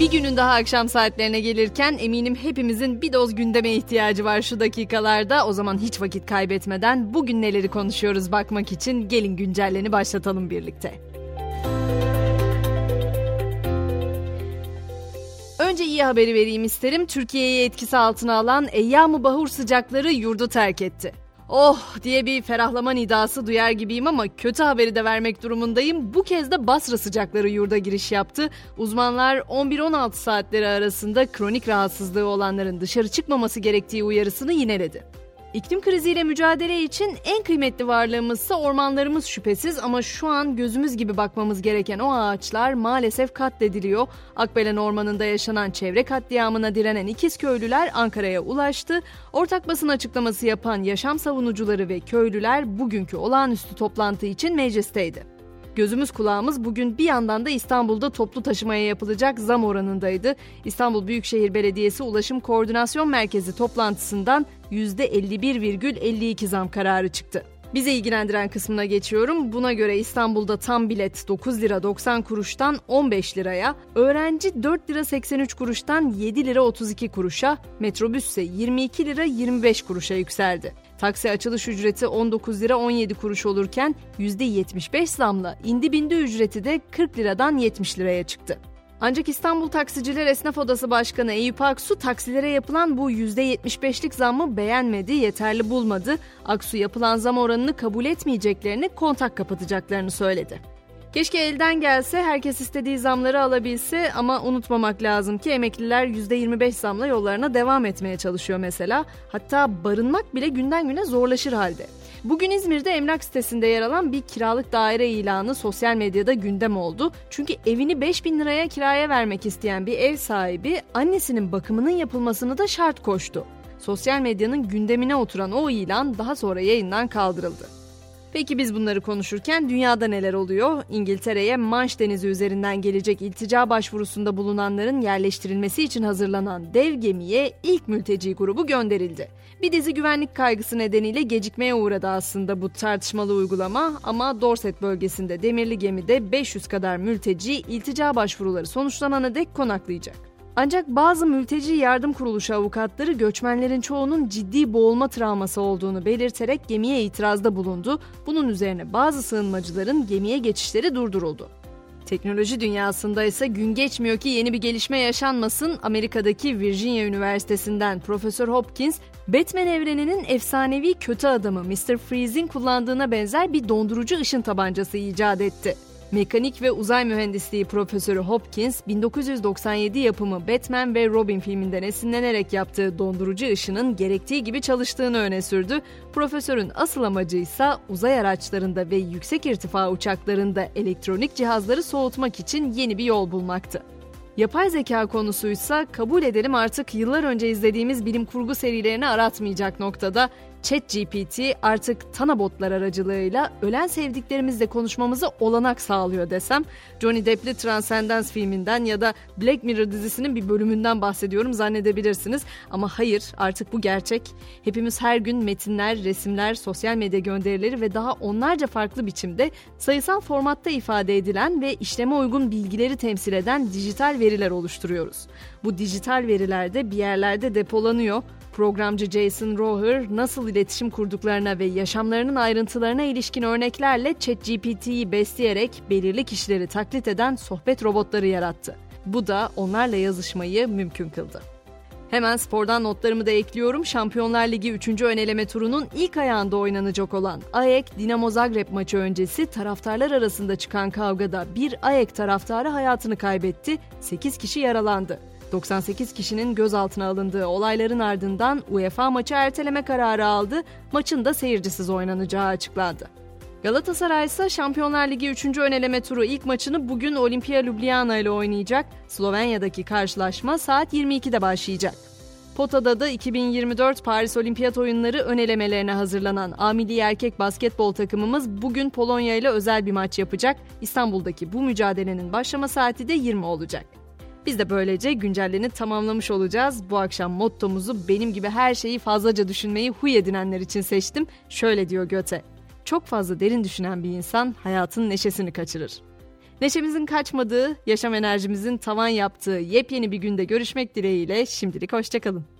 Bir günün daha akşam saatlerine gelirken eminim hepimizin bir doz gündeme ihtiyacı var şu dakikalarda. O zaman hiç vakit kaybetmeden bugün neleri konuşuyoruz bakmak için gelin güncelleni başlatalım birlikte. Önce iyi haberi vereyim isterim. Türkiye'yi etkisi altına alan Eyyam-ı Bahur sıcakları yurdu terk etti. Oh diye bir ferahlama nidası duyar gibiyim ama kötü haberi de vermek durumundayım. Bu kez de Basra sıcakları yurda giriş yaptı. Uzmanlar 11-16 saatleri arasında kronik rahatsızlığı olanların dışarı çıkmaması gerektiği uyarısını yineledi. İklim kriziyle mücadele için en kıymetli varlığımızsa ormanlarımız şüphesiz ama şu an gözümüz gibi bakmamız gereken o ağaçlar maalesef katlediliyor. Akbelen Ormanı'nda yaşanan çevre katliamına direnen ikiz köylüler Ankara'ya ulaştı. Ortak basın açıklaması yapan yaşam savunucuları ve köylüler bugünkü olağanüstü toplantı için meclisteydi. Gözümüz kulağımız bugün bir yandan da İstanbul'da toplu taşımaya yapılacak zam oranındaydı. İstanbul Büyükşehir Belediyesi Ulaşım Koordinasyon Merkezi toplantısından %51,52 zam kararı çıktı. Bize ilgilendiren kısmına geçiyorum. Buna göre İstanbul'da tam bilet 9 lira 90 kuruştan 15 liraya, öğrenci 4 lira 83 kuruştan 7 lira 32 kuruşa, metrobüs ise 22 lira 25 kuruşa yükseldi. Taksi açılış ücreti 19 lira 17 kuruş olurken %75 zamla indi bindi ücreti de 40 liradan 70 liraya çıktı. Ancak İstanbul Taksiciler Esnaf Odası Başkanı Eyüp Aksu taksilere yapılan bu %75'lik zammı beğenmedi, yeterli bulmadı. Aksu yapılan zam oranını kabul etmeyeceklerini, kontak kapatacaklarını söyledi. Keşke elden gelse herkes istediği zamları alabilse ama unutmamak lazım ki emekliler %25 zamla yollarına devam etmeye çalışıyor mesela. Hatta barınmak bile günden güne zorlaşır halde. Bugün İzmir'de emlak sitesinde yer alan bir kiralık daire ilanı sosyal medyada gündem oldu. Çünkü evini 5000 liraya kiraya vermek isteyen bir ev sahibi annesinin bakımının yapılmasını da şart koştu. Sosyal medyanın gündemine oturan o ilan daha sonra yayından kaldırıldı. Peki biz bunları konuşurken dünyada neler oluyor? İngiltere'ye Manş Denizi üzerinden gelecek iltica başvurusunda bulunanların yerleştirilmesi için hazırlanan dev gemiye ilk mülteci grubu gönderildi. Bir dizi güvenlik kaygısı nedeniyle gecikmeye uğradı aslında bu tartışmalı uygulama ama Dorset bölgesinde demirli gemide 500 kadar mülteci iltica başvuruları sonuçlanana dek konaklayacak. Ancak bazı mülteci yardım kuruluşu avukatları göçmenlerin çoğunun ciddi boğulma travması olduğunu belirterek gemiye itirazda bulundu. Bunun üzerine bazı sığınmacıların gemiye geçişleri durduruldu. Teknoloji dünyasında ise gün geçmiyor ki yeni bir gelişme yaşanmasın. Amerika'daki Virginia Üniversitesi'nden Profesör Hopkins, Batman evreninin efsanevi kötü adamı Mr. Freeze'in kullandığına benzer bir dondurucu ışın tabancası icat etti. Mekanik ve uzay mühendisliği profesörü Hopkins, 1997 yapımı Batman ve Robin filminden esinlenerek yaptığı dondurucu ışının gerektiği gibi çalıştığını öne sürdü. Profesörün asıl amacı ise uzay araçlarında ve yüksek irtifa uçaklarında elektronik cihazları soğutmak için yeni bir yol bulmaktı. Yapay zeka konusuysa kabul edelim artık yıllar önce izlediğimiz bilim kurgu serilerini aratmayacak noktada ChatGPT artık Tanabotlar aracılığıyla ölen sevdiklerimizle konuşmamızı olanak sağlıyor desem Johnny Depp'li Transcendence filminden ya da Black Mirror dizisinin bir bölümünden bahsediyorum zannedebilirsiniz. Ama hayır artık bu gerçek. Hepimiz her gün metinler, resimler, sosyal medya gönderileri ve daha onlarca farklı biçimde sayısal formatta ifade edilen ve işleme uygun bilgileri temsil eden dijital veriler oluşturuyoruz. Bu dijital veriler de bir yerlerde depolanıyor Programcı Jason Roher nasıl iletişim kurduklarına ve yaşamlarının ayrıntılarına ilişkin örneklerle ChatGPT'yi besleyerek belirli kişileri taklit eden sohbet robotları yarattı. Bu da onlarla yazışmayı mümkün kıldı. Hemen spordan notlarımı da ekliyorum. Şampiyonlar Ligi 3. öneleme turunun ilk ayağında oynanacak olan AEK Dinamo Zagreb maçı öncesi taraftarlar arasında çıkan kavgada bir AEK taraftarı hayatını kaybetti, 8 kişi yaralandı. 98 kişinin gözaltına alındığı olayların ardından UEFA maçı erteleme kararı aldı, maçın da seyircisiz oynanacağı açıklandı. Galatasaray ise Şampiyonlar Ligi 3. öneleme turu ilk maçını bugün Olimpia Ljubljana ile oynayacak. Slovenya'daki karşılaşma saat 22'de başlayacak. Pota'da da 2024 Paris Olimpiyat Oyunları önelemelerine hazırlanan Amili erkek basketbol takımımız bugün Polonya ile özel bir maç yapacak. İstanbul'daki bu mücadelenin başlama saati de 20 olacak. Biz de böylece güncellenip tamamlamış olacağız. Bu akşam mottomuzu benim gibi her şeyi fazlaca düşünmeyi huy edinenler için seçtim. Şöyle diyor Göte. Çok fazla derin düşünen bir insan hayatın neşesini kaçırır. Neşemizin kaçmadığı, yaşam enerjimizin tavan yaptığı yepyeni bir günde görüşmek dileğiyle şimdilik hoşçakalın.